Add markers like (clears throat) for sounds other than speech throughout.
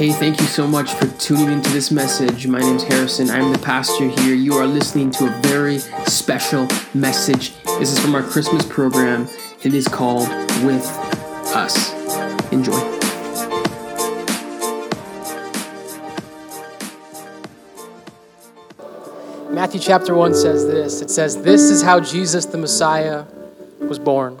Hey, thank you so much for tuning into this message. My name is Harrison. I'm the pastor here. You are listening to a very special message. This is from our Christmas program. It is called With Us. Enjoy. Matthew chapter 1 says this it says, This is how Jesus the Messiah was born.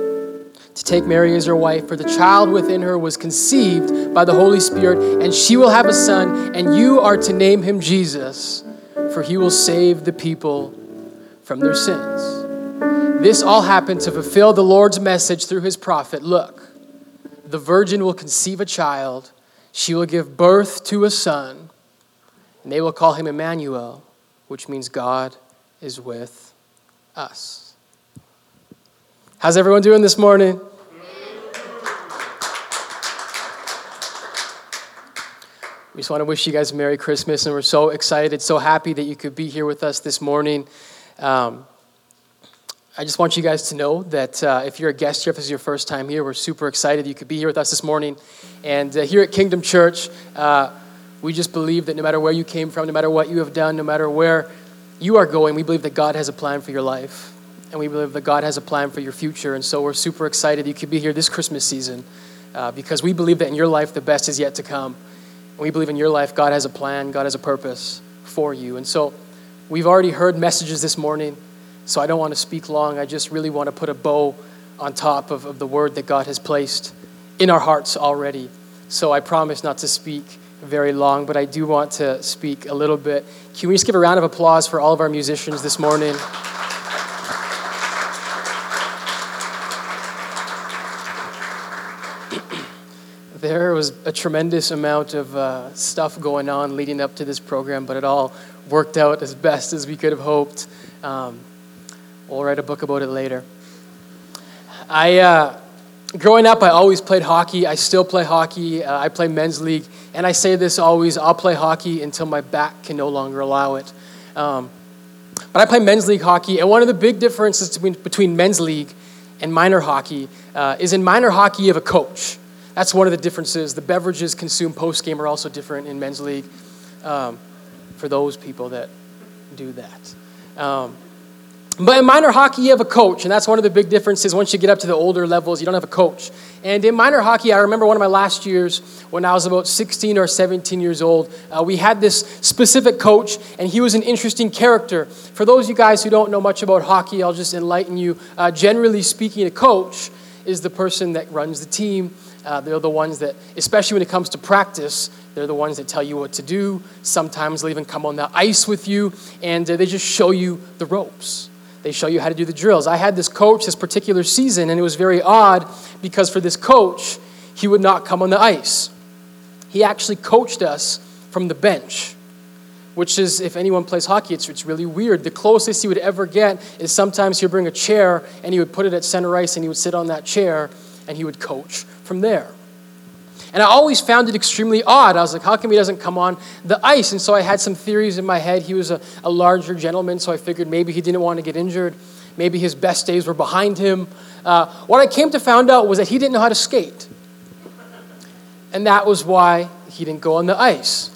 to take Mary as her wife, for the child within her was conceived by the Holy Spirit, and she will have a son, and you are to name him Jesus, for he will save the people from their sins. This all happened to fulfill the Lord's message through his prophet Look, the virgin will conceive a child, she will give birth to a son, and they will call him Emmanuel, which means God is with us. How's everyone doing this morning? We just want to wish you guys a Merry Christmas, and we're so excited, so happy that you could be here with us this morning. Um, I just want you guys to know that uh, if you're a guest here, if this is your first time here, we're super excited you could be here with us this morning. And uh, here at Kingdom Church, uh, we just believe that no matter where you came from, no matter what you have done, no matter where you are going, we believe that God has a plan for your life and we believe that God has a plan for your future. And so we're super excited you could be here this Christmas season uh, because we believe that in your life the best is yet to come. And we believe in your life God has a plan, God has a purpose for you. And so we've already heard messages this morning, so I don't want to speak long. I just really want to put a bow on top of, of the word that God has placed in our hearts already. So I promise not to speak very long, but I do want to speak a little bit. Can we just give a round of applause for all of our musicians this morning? there was a tremendous amount of uh, stuff going on leading up to this program, but it all worked out as best as we could have hoped. Um, we'll write a book about it later. I, uh, growing up, I always played hockey. I still play hockey. Uh, I play men's league, and I say this always: I'll play hockey until my back can no longer allow it. Um, but I play men's league hockey, and one of the big differences between, between men's league and minor hockey uh, is in minor hockey you have a coach that's one of the differences. The beverages consumed post game are also different in men's league um, for those people that do that. Um, but in minor hockey, you have a coach, and that's one of the big differences. Once you get up to the older levels, you don't have a coach. And in minor hockey, I remember one of my last years when I was about 16 or 17 years old, uh, we had this specific coach, and he was an interesting character. For those of you guys who don't know much about hockey, I'll just enlighten you. Uh, generally speaking, a coach is the person that runs the team uh, they're the ones that, especially when it comes to practice, they're the ones that tell you what to do. Sometimes they'll even come on the ice with you, and uh, they just show you the ropes. They show you how to do the drills. I had this coach this particular season, and it was very odd because for this coach, he would not come on the ice. He actually coached us from the bench, which is, if anyone plays hockey, it's, it's really weird. The closest he would ever get is sometimes he'd bring a chair and he would put it at center ice and he would sit on that chair and he would coach from there. And I always found it extremely odd. I was like, how come he doesn't come on the ice? And so I had some theories in my head. He was a, a larger gentleman, so I figured maybe he didn't want to get injured. Maybe his best days were behind him. Uh, what I came to find out was that he didn't know how to skate. And that was why he didn't go on the ice.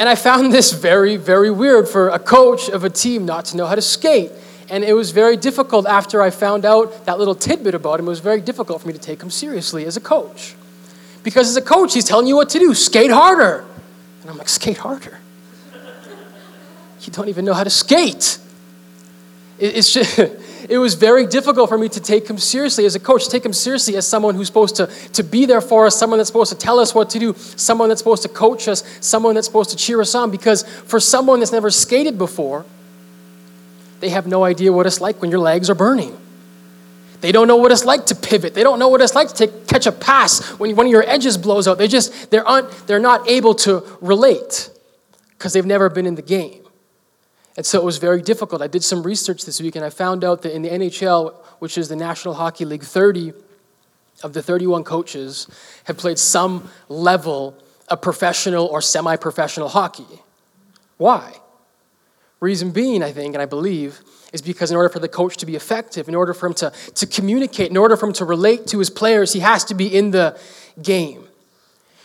And I found this very, very weird for a coach of a team not to know how to skate. And it was very difficult after I found out that little tidbit about him. It was very difficult for me to take him seriously as a coach. Because as a coach, he's telling you what to do skate harder. And I'm like, skate harder? You don't even know how to skate. It's just, (laughs) it was very difficult for me to take him seriously as a coach, take him seriously as someone who's supposed to, to be there for us, someone that's supposed to tell us what to do, someone that's supposed to coach us, someone that's supposed to cheer us on. Because for someone that's never skated before, they have no idea what it's like when your legs are burning. They don't know what it's like to pivot. They don't know what it's like to catch a pass when one of your edges blows out. They just they're un, they're not able to relate because they've never been in the game. And so it was very difficult. I did some research this week and I found out that in the NHL, which is the National Hockey League, 30 of the 31 coaches have played some level of professional or semi professional hockey. Why? Reason being, I think, and I believe, is because in order for the coach to be effective, in order for him to, to communicate, in order for him to relate to his players, he has to be in the game.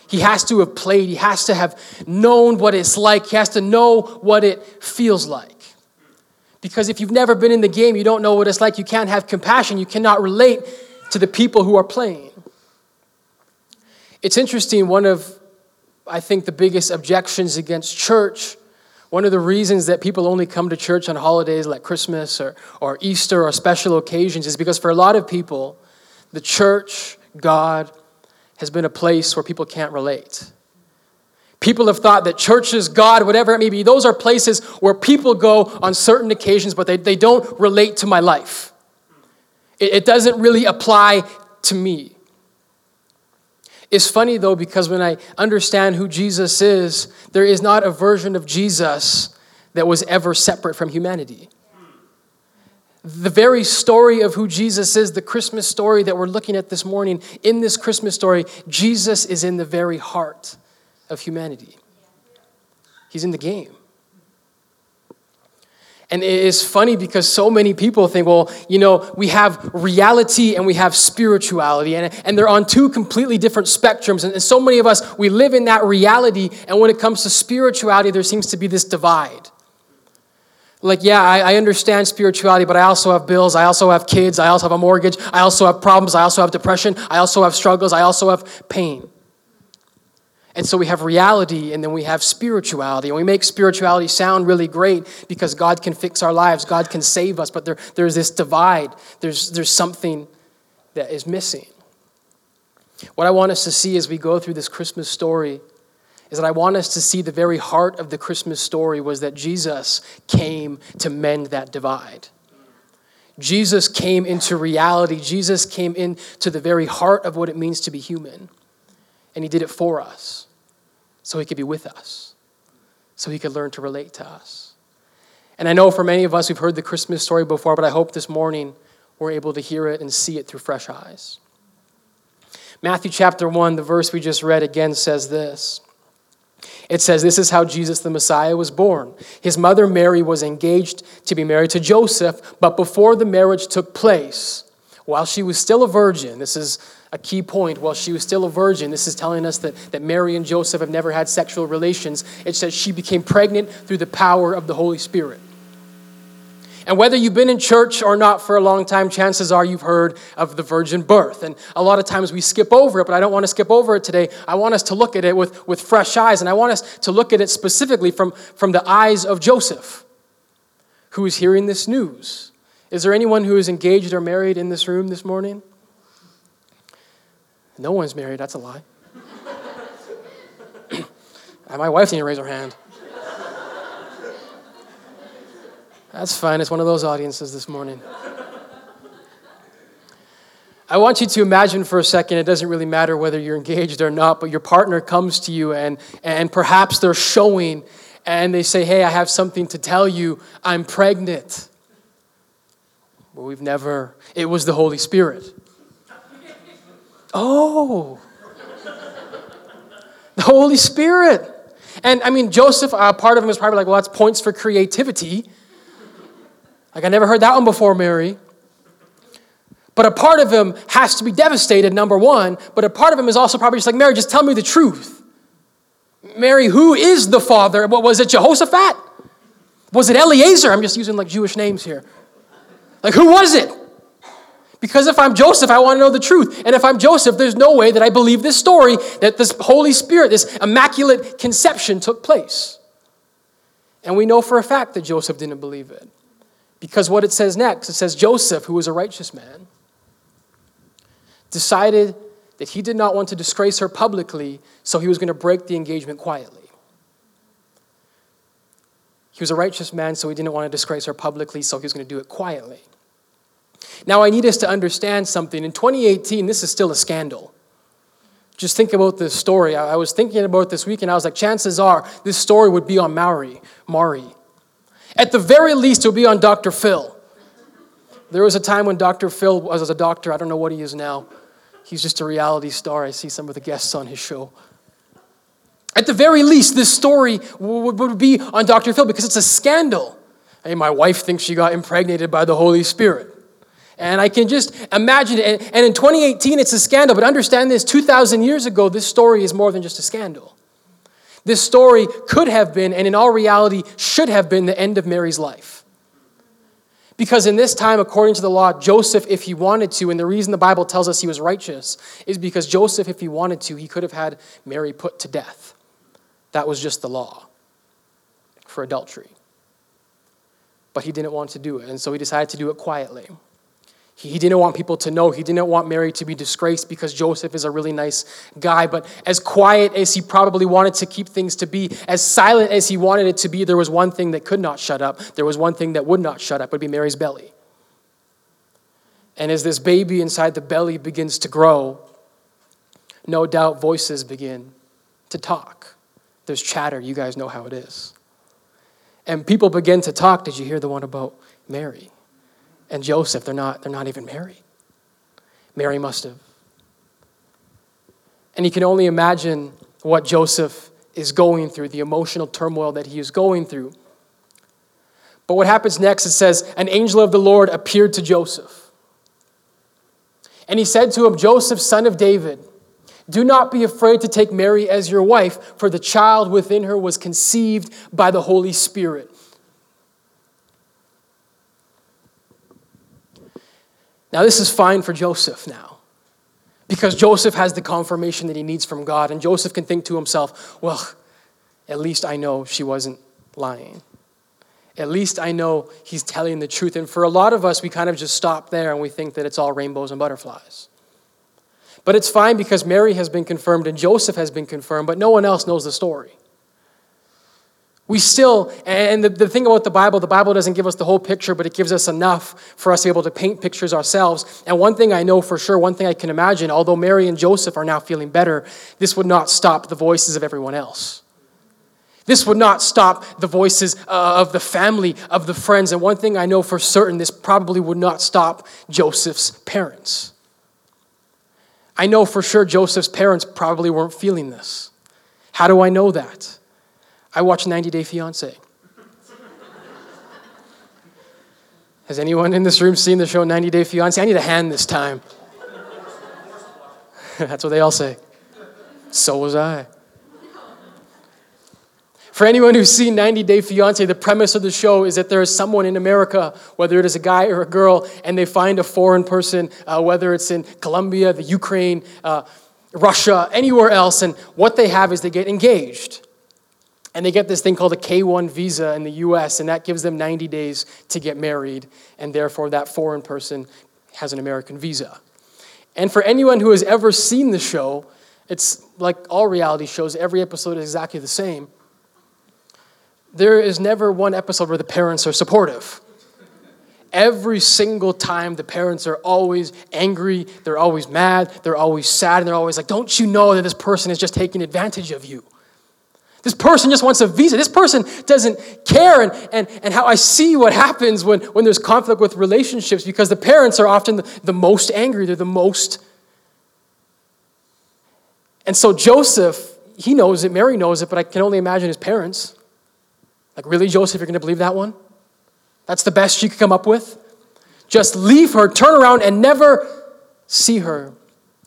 He has to have played, he has to have known what it's like, he has to know what it feels like. Because if you've never been in the game, you don't know what it's like, you can't have compassion, you cannot relate to the people who are playing. It's interesting, one of, I think, the biggest objections against church one of the reasons that people only come to church on holidays like Christmas or, or Easter or special occasions is because for a lot of people, the church, God, has been a place where people can't relate. People have thought that churches, God, whatever it may be, those are places where people go on certain occasions, but they, they don't relate to my life. It, it doesn't really apply to me. It's funny though, because when I understand who Jesus is, there is not a version of Jesus that was ever separate from humanity. The very story of who Jesus is, the Christmas story that we're looking at this morning, in this Christmas story, Jesus is in the very heart of humanity. He's in the game. And it is funny because so many people think, well, you know, we have reality and we have spirituality, and, and they're on two completely different spectrums. And, and so many of us, we live in that reality, and when it comes to spirituality, there seems to be this divide. Like, yeah, I, I understand spirituality, but I also have bills, I also have kids, I also have a mortgage, I also have problems, I also have depression, I also have struggles, I also have pain. And so we have reality and then we have spirituality. And we make spirituality sound really great because God can fix our lives, God can save us, but there, there's this divide. There's, there's something that is missing. What I want us to see as we go through this Christmas story is that I want us to see the very heart of the Christmas story was that Jesus came to mend that divide. Jesus came into reality. Jesus came into the very heart of what it means to be human. And he did it for us so he could be with us, so he could learn to relate to us. And I know for many of us, we've heard the Christmas story before, but I hope this morning we're able to hear it and see it through fresh eyes. Matthew chapter 1, the verse we just read again says this. It says, This is how Jesus the Messiah was born. His mother Mary was engaged to be married to Joseph, but before the marriage took place, while she was still a virgin, this is a key point. While she was still a virgin, this is telling us that, that Mary and Joseph have never had sexual relations. It says she became pregnant through the power of the Holy Spirit. And whether you've been in church or not for a long time, chances are you've heard of the virgin birth. And a lot of times we skip over it, but I don't want to skip over it today. I want us to look at it with, with fresh eyes, and I want us to look at it specifically from, from the eyes of Joseph, who is hearing this news. Is there anyone who is engaged or married in this room this morning? No one's married. That's a lie. (clears throat) My wife didn't raise her hand. That's fine. It's one of those audiences this morning. I want you to imagine for a second, it doesn't really matter whether you're engaged or not, but your partner comes to you and, and perhaps they're showing and they say, Hey, I have something to tell you. I'm pregnant. Well, we've never, it was the Holy Spirit. Oh, the Holy Spirit. And I mean, Joseph, uh, part of him is probably like, well, that's points for creativity. Like, I never heard that one before, Mary. But a part of him has to be devastated, number one. But a part of him is also probably just like, Mary, just tell me the truth. Mary, who is the father? What was it, Jehoshaphat? Was it Eliezer? I'm just using like Jewish names here. Like, who was it? Because if I'm Joseph, I want to know the truth. And if I'm Joseph, there's no way that I believe this story that this Holy Spirit, this immaculate conception took place. And we know for a fact that Joseph didn't believe it. Because what it says next, it says Joseph, who was a righteous man, decided that he did not want to disgrace her publicly, so he was going to break the engagement quietly. He was a righteous man, so he didn't want to disgrace her publicly, so he was going to do it quietly. Now, I need us to understand something. In 2018, this is still a scandal. Just think about this story. I was thinking about this week, and I was like, chances are this story would be on Maury. Maury. At the very least, it would be on Dr. Phil. There was a time when Dr. Phil was a doctor. I don't know what he is now. He's just a reality star. I see some of the guests on his show. At the very least, this story would be on Dr. Phil because it's a scandal. Hey, my wife thinks she got impregnated by the Holy Spirit. And I can just imagine it. And in 2018, it's a scandal. But understand this 2,000 years ago, this story is more than just a scandal. This story could have been, and in all reality, should have been the end of Mary's life. Because in this time, according to the law, Joseph, if he wanted to, and the reason the Bible tells us he was righteous, is because Joseph, if he wanted to, he could have had Mary put to death. That was just the law for adultery. But he didn't want to do it, and so he decided to do it quietly. He didn't want people to know. He didn't want Mary to be disgraced because Joseph is a really nice guy. But as quiet as he probably wanted to keep things to be, as silent as he wanted it to be, there was one thing that could not shut up. There was one thing that would not shut up. It would be Mary's belly. And as this baby inside the belly begins to grow, no doubt voices begin to talk. There's chatter. You guys know how it is. And people begin to talk. Did you hear the one about Mary? And Joseph, they're not, they're not even married. Mary must have. And you can only imagine what Joseph is going through, the emotional turmoil that he is going through. But what happens next, it says, An angel of the Lord appeared to Joseph. And he said to him, Joseph, son of David, do not be afraid to take Mary as your wife, for the child within her was conceived by the Holy Spirit. Now, this is fine for Joseph now because Joseph has the confirmation that he needs from God, and Joseph can think to himself, well, at least I know she wasn't lying. At least I know he's telling the truth. And for a lot of us, we kind of just stop there and we think that it's all rainbows and butterflies. But it's fine because Mary has been confirmed and Joseph has been confirmed, but no one else knows the story. We still, and the, the thing about the Bible, the Bible doesn't give us the whole picture, but it gives us enough for us to be able to paint pictures ourselves. And one thing I know for sure, one thing I can imagine, although Mary and Joseph are now feeling better, this would not stop the voices of everyone else. This would not stop the voices uh, of the family, of the friends. And one thing I know for certain, this probably would not stop Joseph's parents. I know for sure Joseph's parents probably weren't feeling this. How do I know that? I watch 90 Day Fiancé. Has anyone in this room seen the show 90 Day Fiancé? I need a hand this time. (laughs) That's what they all say. So was I. For anyone who's seen 90 Day Fiancé, the premise of the show is that there is someone in America, whether it is a guy or a girl, and they find a foreign person, uh, whether it's in Colombia, the Ukraine, uh, Russia, anywhere else, and what they have is they get engaged. And they get this thing called a K 1 visa in the US, and that gives them 90 days to get married, and therefore that foreign person has an American visa. And for anyone who has ever seen the show, it's like all reality shows, every episode is exactly the same. There is never one episode where the parents are supportive. Every single time, the parents are always angry, they're always mad, they're always sad, and they're always like, Don't you know that this person is just taking advantage of you? This person just wants a visa. This person doesn't care. And, and, and how I see what happens when, when there's conflict with relationships because the parents are often the, the most angry. They're the most. And so Joseph, he knows it. Mary knows it, but I can only imagine his parents. Like, really, Joseph, you're going to believe that one? That's the best she could come up with? Just leave her, turn around, and never see her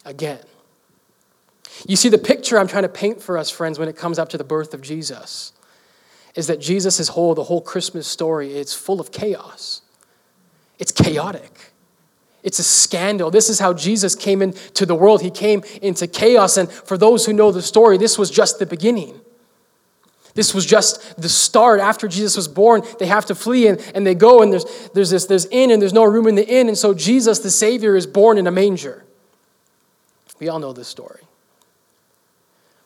again. You see, the picture I'm trying to paint for us, friends, when it comes up to the birth of Jesus, is that Jesus' is whole, the whole Christmas story, it's full of chaos. It's chaotic. It's a scandal. This is how Jesus came into the world. He came into chaos. And for those who know the story, this was just the beginning. This was just the start. After Jesus was born, they have to flee and, and they go, and there's, there's this there's inn, and there's no room in the inn. And so Jesus, the Savior, is born in a manger. We all know this story.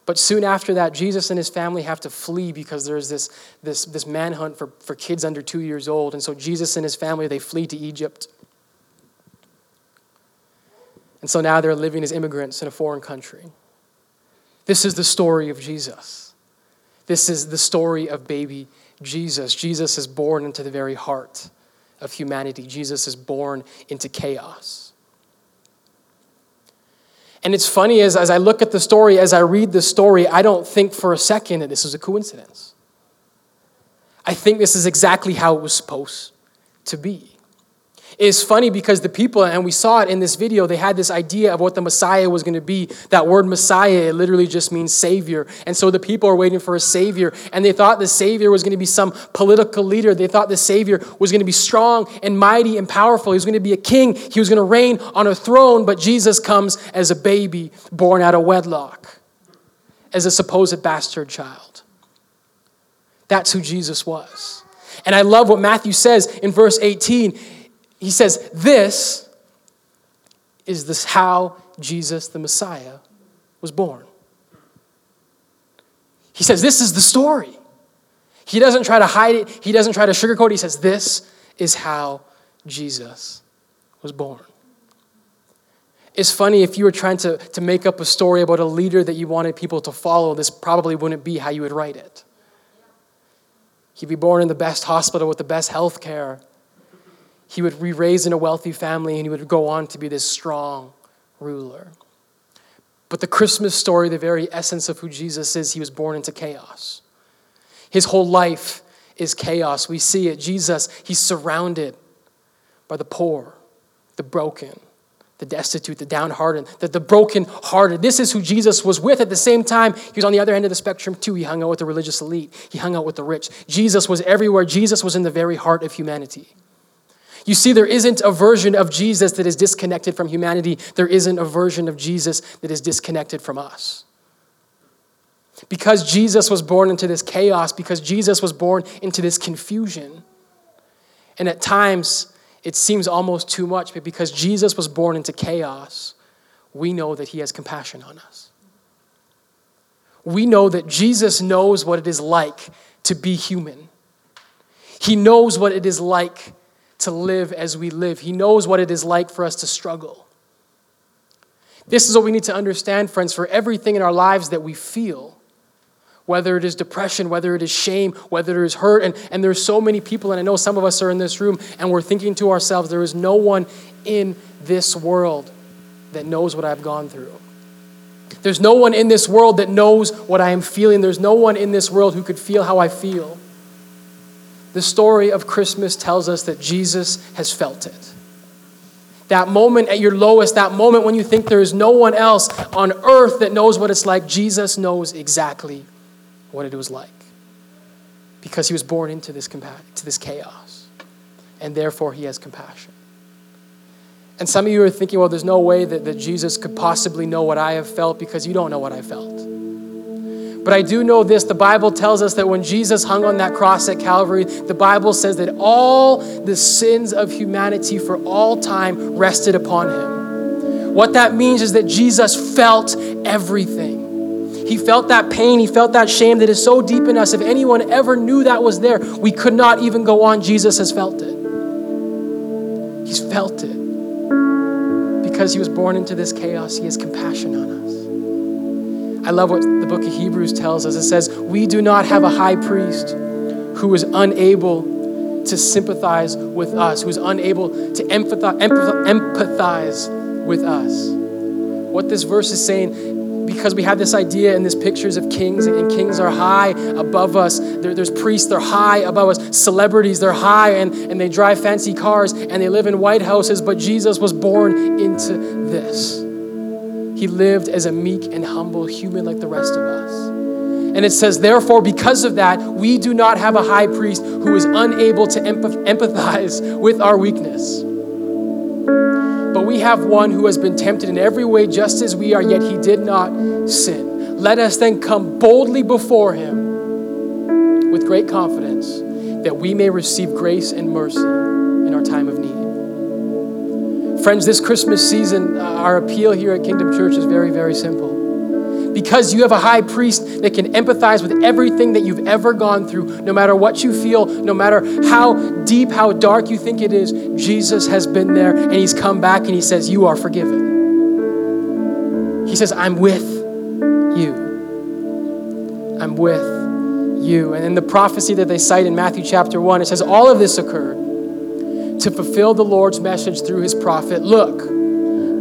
But soon after that, Jesus and his family have to flee because there's this, this, this manhunt for, for kids under two years old. And so Jesus and his family, they flee to Egypt. And so now they're living as immigrants in a foreign country. This is the story of Jesus. This is the story of baby Jesus. Jesus is born into the very heart of humanity. Jesus is born into chaos. And it's funny as, as I look at the story, as I read the story, I don't think for a second that this is a coincidence. I think this is exactly how it was supposed to be is funny because the people, and we saw it in this video, they had this idea of what the Messiah was going to be. That word Messiah, it literally just means Savior. And so the people are waiting for a Savior, and they thought the Savior was going to be some political leader. They thought the Savior was going to be strong and mighty and powerful. He was going to be a king, he was going to reign on a throne, but Jesus comes as a baby born out of wedlock, as a supposed bastard child. That's who Jesus was. And I love what Matthew says in verse 18 he says, This is this how Jesus the Messiah was born. He says, This is the story. He doesn't try to hide it, he doesn't try to sugarcoat it. He says, This is how Jesus was born. It's funny if you were trying to, to make up a story about a leader that you wanted people to follow, this probably wouldn't be how you would write it. He'd be born in the best hospital with the best health care he would be raised in a wealthy family and he would go on to be this strong ruler. But the Christmas story, the very essence of who Jesus is, he was born into chaos. His whole life is chaos. We see it. Jesus, he's surrounded by the poor, the broken, the destitute, the downhearted, the, the broken-hearted. This is who Jesus was with. At the same time, he was on the other end of the spectrum too. He hung out with the religious elite. He hung out with the rich. Jesus was everywhere. Jesus was in the very heart of humanity. You see, there isn't a version of Jesus that is disconnected from humanity. There isn't a version of Jesus that is disconnected from us. Because Jesus was born into this chaos, because Jesus was born into this confusion. And at times, it seems almost too much, but because Jesus was born into chaos, we know that he has compassion on us. We know that Jesus knows what it is like to be human. He knows what it is like to live as we live. He knows what it is like for us to struggle. This is what we need to understand, friends, for everything in our lives that we feel whether it is depression, whether it is shame, whether it is hurt. And, and there's so many people, and I know some of us are in this room, and we're thinking to ourselves, there is no one in this world that knows what I've gone through. There's no one in this world that knows what I am feeling. There's no one in this world who could feel how I feel. The story of Christmas tells us that Jesus has felt it. That moment at your lowest, that moment when you think there is no one else on earth that knows what it's like, Jesus knows exactly what it was like. Because he was born into this, to this chaos. And therefore, he has compassion. And some of you are thinking, well, there's no way that, that Jesus could possibly know what I have felt because you don't know what I felt. But I do know this the Bible tells us that when Jesus hung on that cross at Calvary, the Bible says that all the sins of humanity for all time rested upon him. What that means is that Jesus felt everything. He felt that pain, he felt that shame that is so deep in us. If anyone ever knew that was there, we could not even go on. Jesus has felt it. He's felt it. Because he was born into this chaos, he has compassion on us. I love what the book of Hebrews tells us. It says, We do not have a high priest who is unable to sympathize with us, who is unable to empathize, with us. What this verse is saying, because we have this idea and these pictures of kings, and kings are high above us. There, there's priests, they're high above us. Celebrities, they're high and, and they drive fancy cars and they live in white houses, but Jesus was born into this. He lived as a meek and humble human like the rest of us. And it says, therefore, because of that, we do not have a high priest who is unable to empathize with our weakness. But we have one who has been tempted in every way just as we are, yet he did not sin. Let us then come boldly before him with great confidence that we may receive grace and mercy in our time of need. Friends, this Christmas season, uh, our appeal here at Kingdom Church is very, very simple. Because you have a high priest that can empathize with everything that you've ever gone through, no matter what you feel, no matter how deep, how dark you think it is, Jesus has been there and he's come back and he says, You are forgiven. He says, I'm with you. I'm with you. And in the prophecy that they cite in Matthew chapter 1, it says, All of this occurred to fulfill the Lord's message through his prophet. Look,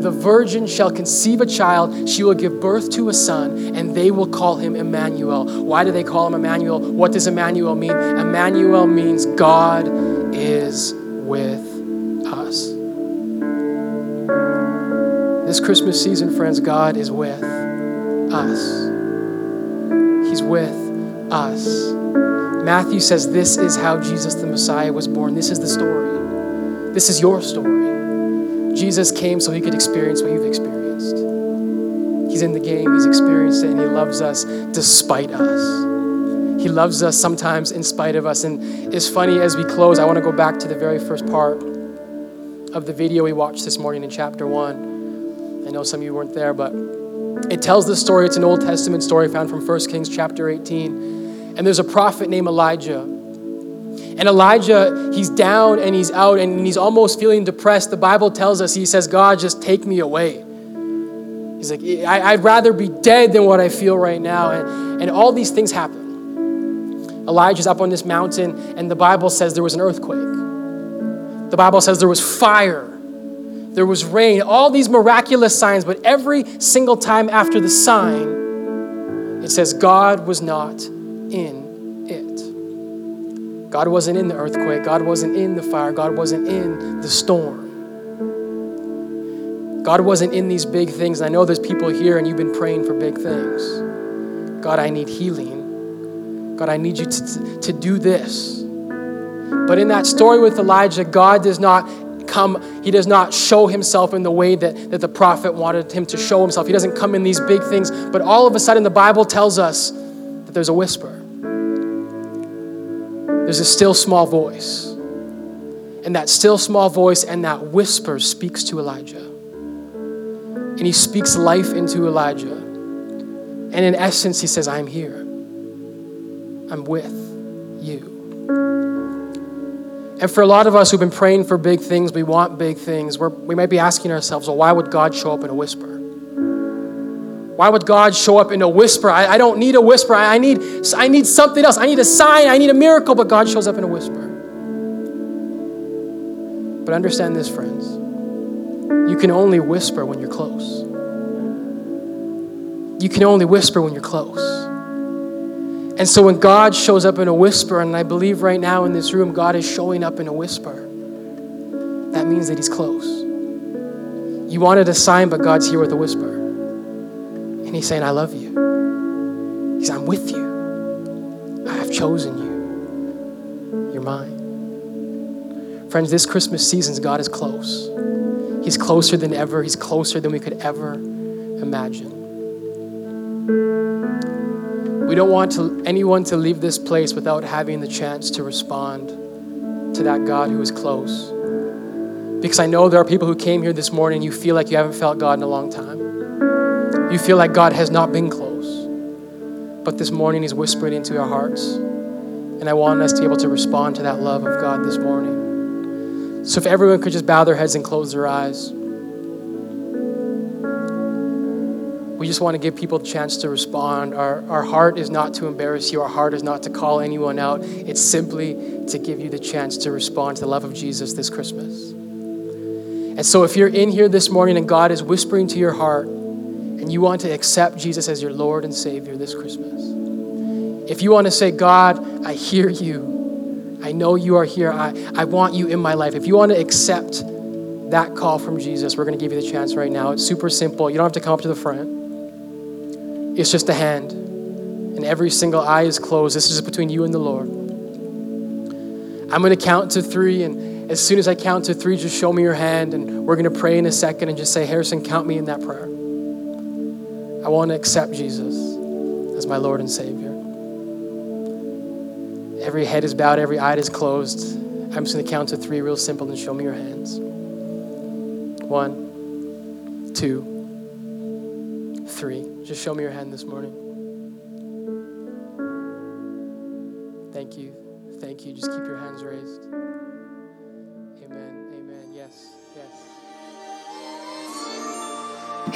the virgin shall conceive a child, she will give birth to a son, and they will call him Emmanuel. Why do they call him Emmanuel? What does Emmanuel mean? Emmanuel means God is with us. This Christmas season, friends, God is with us. He's with us. Matthew says this is how Jesus the Messiah was born. This is the story. This is your story. Jesus came so he could experience what you've experienced. He's in the game, he's experienced it, and he loves us despite us. He loves us sometimes in spite of us. And it's funny as we close, I want to go back to the very first part of the video we watched this morning in chapter one. I know some of you weren't there, but it tells the story. It's an Old Testament story found from 1 Kings chapter 18. And there's a prophet named Elijah. And Elijah, he's down and he's out and he's almost feeling depressed. The Bible tells us, he says, God, just take me away. He's like, I'd rather be dead than what I feel right now. And, and all these things happen. Elijah's up on this mountain, and the Bible says there was an earthquake. The Bible says there was fire there was rain, all these miraculous signs, but every single time after the sign, it says God was not in. God wasn't in the earthquake, God wasn't in the fire, God wasn't in the storm. God wasn't in these big things. I know there's people here and you've been praying for big things. God, I need healing. God, I need you to, to do this. But in that story with Elijah, God does not come, he does not show himself in the way that, that the prophet wanted him to show himself. He doesn't come in these big things. But all of a sudden, the Bible tells us that there's a whisper. There's a still small voice. And that still small voice and that whisper speaks to Elijah. And he speaks life into Elijah. And in essence, he says, I'm here. I'm with you. And for a lot of us who've been praying for big things, we want big things, we we might be asking ourselves, well, why would God show up in a whisper? Why would God show up in a whisper? I, I don't need a whisper. I, I, need, I need something else. I need a sign. I need a miracle, but God shows up in a whisper. But understand this, friends. You can only whisper when you're close. You can only whisper when you're close. And so when God shows up in a whisper, and I believe right now in this room, God is showing up in a whisper, that means that He's close. You wanted a sign, but God's here with a whisper. And He's saying, I love you. He's, I'm with you. I have chosen you. You're mine. Friends, this Christmas season, God is close. He's closer than ever. He's closer than we could ever imagine. We don't want to, anyone to leave this place without having the chance to respond to that God who is close. Because I know there are people who came here this morning, you feel like you haven't felt God in a long time. You feel like God has not been close. But this morning, He's whispering into our hearts. And I want us to be able to respond to that love of God this morning. So if everyone could just bow their heads and close their eyes. We just want to give people the chance to respond. Our, our heart is not to embarrass you, our heart is not to call anyone out. It's simply to give you the chance to respond to the love of Jesus this Christmas. And so, if you're in here this morning and God is whispering to your heart and you want to accept Jesus as your Lord and Savior this Christmas, if you want to say, God, I hear you, I know you are here, I, I want you in my life, if you want to accept that call from Jesus, we're going to give you the chance right now. It's super simple. You don't have to come up to the front. It's just a hand, and every single eye is closed. This is between you and the Lord. I'm going to count to three, and as soon as I count to three, just show me your hand, and we're going to pray in a second and just say, Harrison, count me in that prayer. I want to accept Jesus as my Lord and Savior. Every head is bowed, every eye is closed. I'm just going to count to three, real simple, and show me your hands. One, two, three. Just show me your hand this morning. Thank you. Thank you. Just keep your hands raised.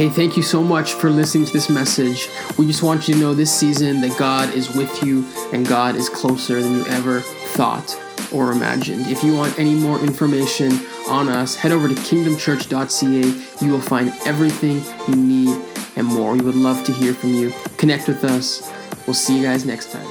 Hey, thank you so much for listening to this message. We just want you to know this season that God is with you and God is closer than you ever thought or imagined. If you want any more information on us, head over to kingdomchurch.ca. You will find everything you need and more. We would love to hear from you. Connect with us. We'll see you guys next time.